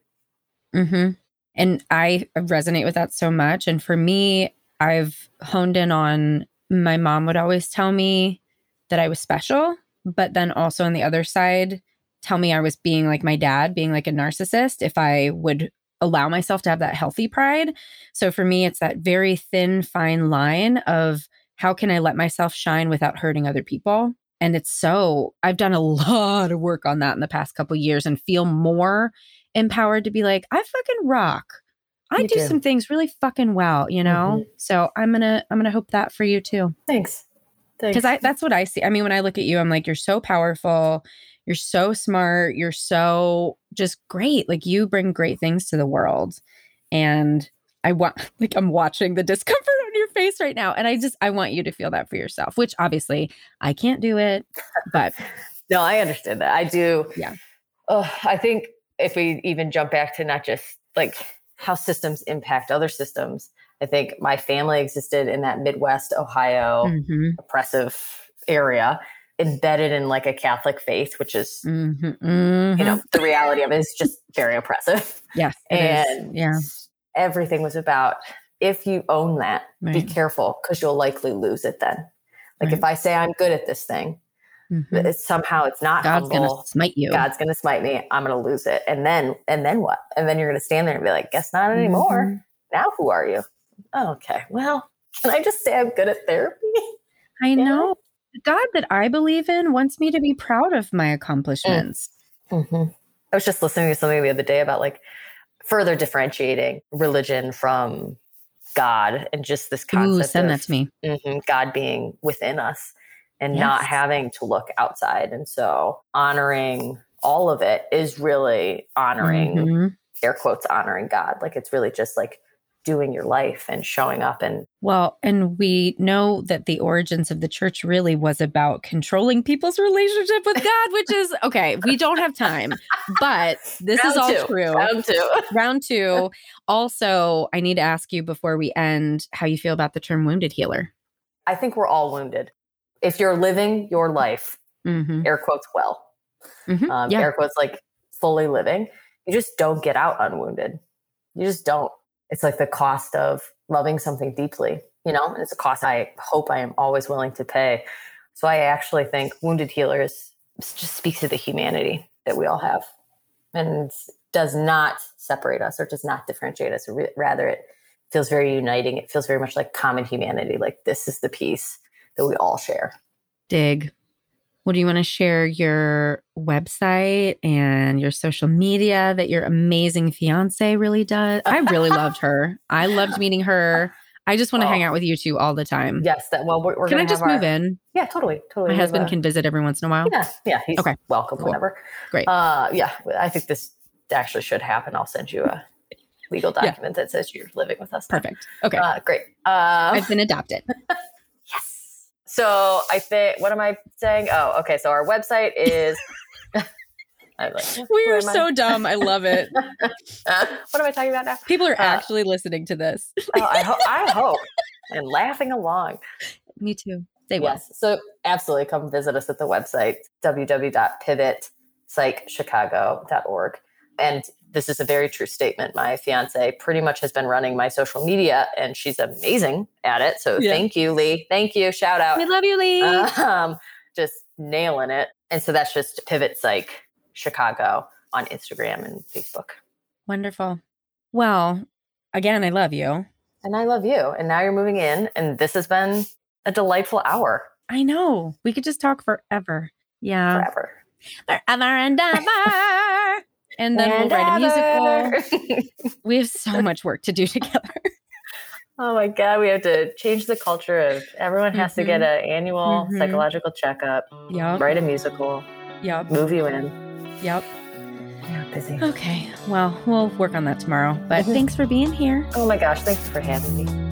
Speaker 1: Mm-hmm. And I resonate with that so much. And for me, I've honed in on my mom would always tell me that I was special, but then also on the other side, tell me I was being like my dad, being like a narcissist if I would allow myself to have that healthy pride. So for me, it's that very thin, fine line of how can I let myself shine without hurting other people? And it's so, I've done a lot of work on that in the past couple years and feel more empowered to be like, I fucking rock. I do
Speaker 2: do.
Speaker 1: some things really fucking well, you know? Mm-hmm. So I'm gonna I'm gonna hope that for you too.
Speaker 2: Thanks. Thanks.
Speaker 1: Because I that's what I see. I mean, when I look at you, I'm like, you're so powerful, you're so smart, you're so just great. Like you bring great things to the world. And I want like I'm watching the discomfort on your face right now. And I just I want you to feel that for yourself, which obviously I can't do it. But
Speaker 2: No, I understand that. I do.
Speaker 1: Yeah.
Speaker 2: Oh, I think if we even jump back to not just like how systems impact other systems, I think my family existed in that Midwest Ohio
Speaker 1: Mhm,
Speaker 2: oppressive area, embedded in like a Catholic faith, which is,
Speaker 1: mhm,
Speaker 2: you
Speaker 1: mhm.
Speaker 2: know, the reality of it is just very oppressive.
Speaker 1: yes, it is.
Speaker 2: And
Speaker 1: yeah.
Speaker 2: everything was about if you own that, be careful because you'll likely lose it then. Like
Speaker 1: Right.
Speaker 2: if I say I'm good at this thing,
Speaker 1: Mhm.
Speaker 2: it's somehow it's not
Speaker 1: God's
Speaker 2: humble.
Speaker 1: gonna smite you.
Speaker 2: God's gonna smite me. I'm gonna lose it. And then and then what? And then you're gonna stand there and be like, guess not anymore.
Speaker 1: Mhm.
Speaker 2: Now who are you? Oh, okay. Well, can I just say I'm good at therapy?
Speaker 1: I know. The God that I believe in wants me to be proud of my accomplishments.
Speaker 2: I was just listening to something the other day about like further differentiating religion from God and just this concept
Speaker 1: Ooh, send
Speaker 2: of
Speaker 1: that to me.
Speaker 2: mhm, God being within us and
Speaker 1: Yes.
Speaker 2: not having to look outside. And so honoring all of it is really honoring
Speaker 1: Mhm.
Speaker 2: air quotes honoring God. Like it's really just like doing your life and showing up and
Speaker 1: Well, and we know that the origins of the church really was about controlling people's relationship with God, which is okay. We don't have time, but this is
Speaker 2: Round
Speaker 1: all
Speaker 2: two.
Speaker 1: true.
Speaker 2: round two.
Speaker 1: Round two. Also, I need to ask you before we end how you feel about the term wounded healer.
Speaker 2: I think we're all wounded. If you're living your life,
Speaker 1: Mm-hmm.
Speaker 2: air quotes well,
Speaker 1: Mhm.
Speaker 2: um,
Speaker 1: Yeah.
Speaker 2: air quotes like fully living, you just don't get out unwounded. You just don't. It's like the cost of loving something deeply, you know, and it's a cost I hope I am always willing to pay. So I actually think wounded healers just speaks to the humanity that we all have and does not separate us or does not differentiate us. Rather, it feels very uniting. It feels very much like common humanity. Like this is the piece that we all share.
Speaker 1: Dig. Well, do you want to share your website and your social media that your amazing fiance really does? I really loved her. I loved meeting her. I just want to
Speaker 2: Oh.
Speaker 1: hang out with you two all the time.
Speaker 2: Yes, that well, we're, we're
Speaker 1: Can I just
Speaker 2: our-
Speaker 1: move in?
Speaker 2: Yeah, totally, totally.
Speaker 1: My husband
Speaker 2: a-
Speaker 1: can visit every once in a while.
Speaker 2: Yeah, yeah, he's
Speaker 1: Okay,
Speaker 2: welcome
Speaker 1: cool.
Speaker 2: whenever.
Speaker 1: Great.
Speaker 2: Uh, yeah, I think this actually should happen. I'll send you a legal
Speaker 1: Yeah.
Speaker 2: document that says you're living with us. now.
Speaker 1: Perfect. Okay.
Speaker 2: Uh, great. Um,
Speaker 1: I've been adopted.
Speaker 2: yes. So I think. What am I saying? Oh, okay. So our website is. Like,
Speaker 1: We are
Speaker 2: am I?
Speaker 1: so dumb. I love it.
Speaker 2: Uh, what am I talking about now?
Speaker 1: People are
Speaker 2: Uh,
Speaker 1: actually listening to this.
Speaker 2: Oh, I, ho- I hope and laughing along.
Speaker 1: Me too. They will.
Speaker 2: Yes. So absolutely come visit us at the website, www.pivotpsychchicago.org. And this is a very true statement. My fiance pretty much has been running my social media and she's amazing at it. So
Speaker 1: Yeah.
Speaker 2: thank you, Lee. Thank you. Shout out.
Speaker 1: We love you, Lee.
Speaker 2: Um, just nailing it. And so that's just Pivot Psych Chicago on Instagram and Facebook.
Speaker 1: Wonderful. Well, again, I love you.
Speaker 2: And I love you. And now you're moving in. And this has been a delightful hour
Speaker 1: I know. We could just talk forever. Yeah.
Speaker 2: forever.
Speaker 1: Forever and ever. And then we'll write a
Speaker 2: musical.
Speaker 1: We have so much work to do together.
Speaker 2: oh my god, we have to change the culture of everyone has to get an annual
Speaker 1: Mhm.
Speaker 2: psychological checkup,
Speaker 1: Yup.
Speaker 2: write a musical,
Speaker 1: Yep.
Speaker 2: move you in.
Speaker 1: Yep.
Speaker 2: Yeah, busy.
Speaker 1: Okay. Well, we'll work on that tomorrow. But
Speaker 2: Mhm.
Speaker 1: thanks for being here.
Speaker 2: Oh my gosh, thanks for having me.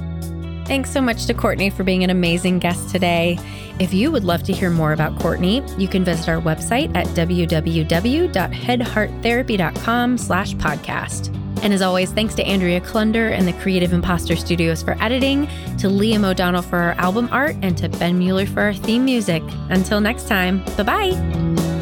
Speaker 1: Thanks so much to Courtney for being an amazing guest today. If you would love to hear more about Courtney, you can visit our website at www.headhearttherapy.com slash podcast. And as always, thanks to Andrea Klunder and the Creative Imposter Studios for editing, to Liam O'Donnell for our album art, and to Ben Mueller for our theme music. Until next time, bye bye.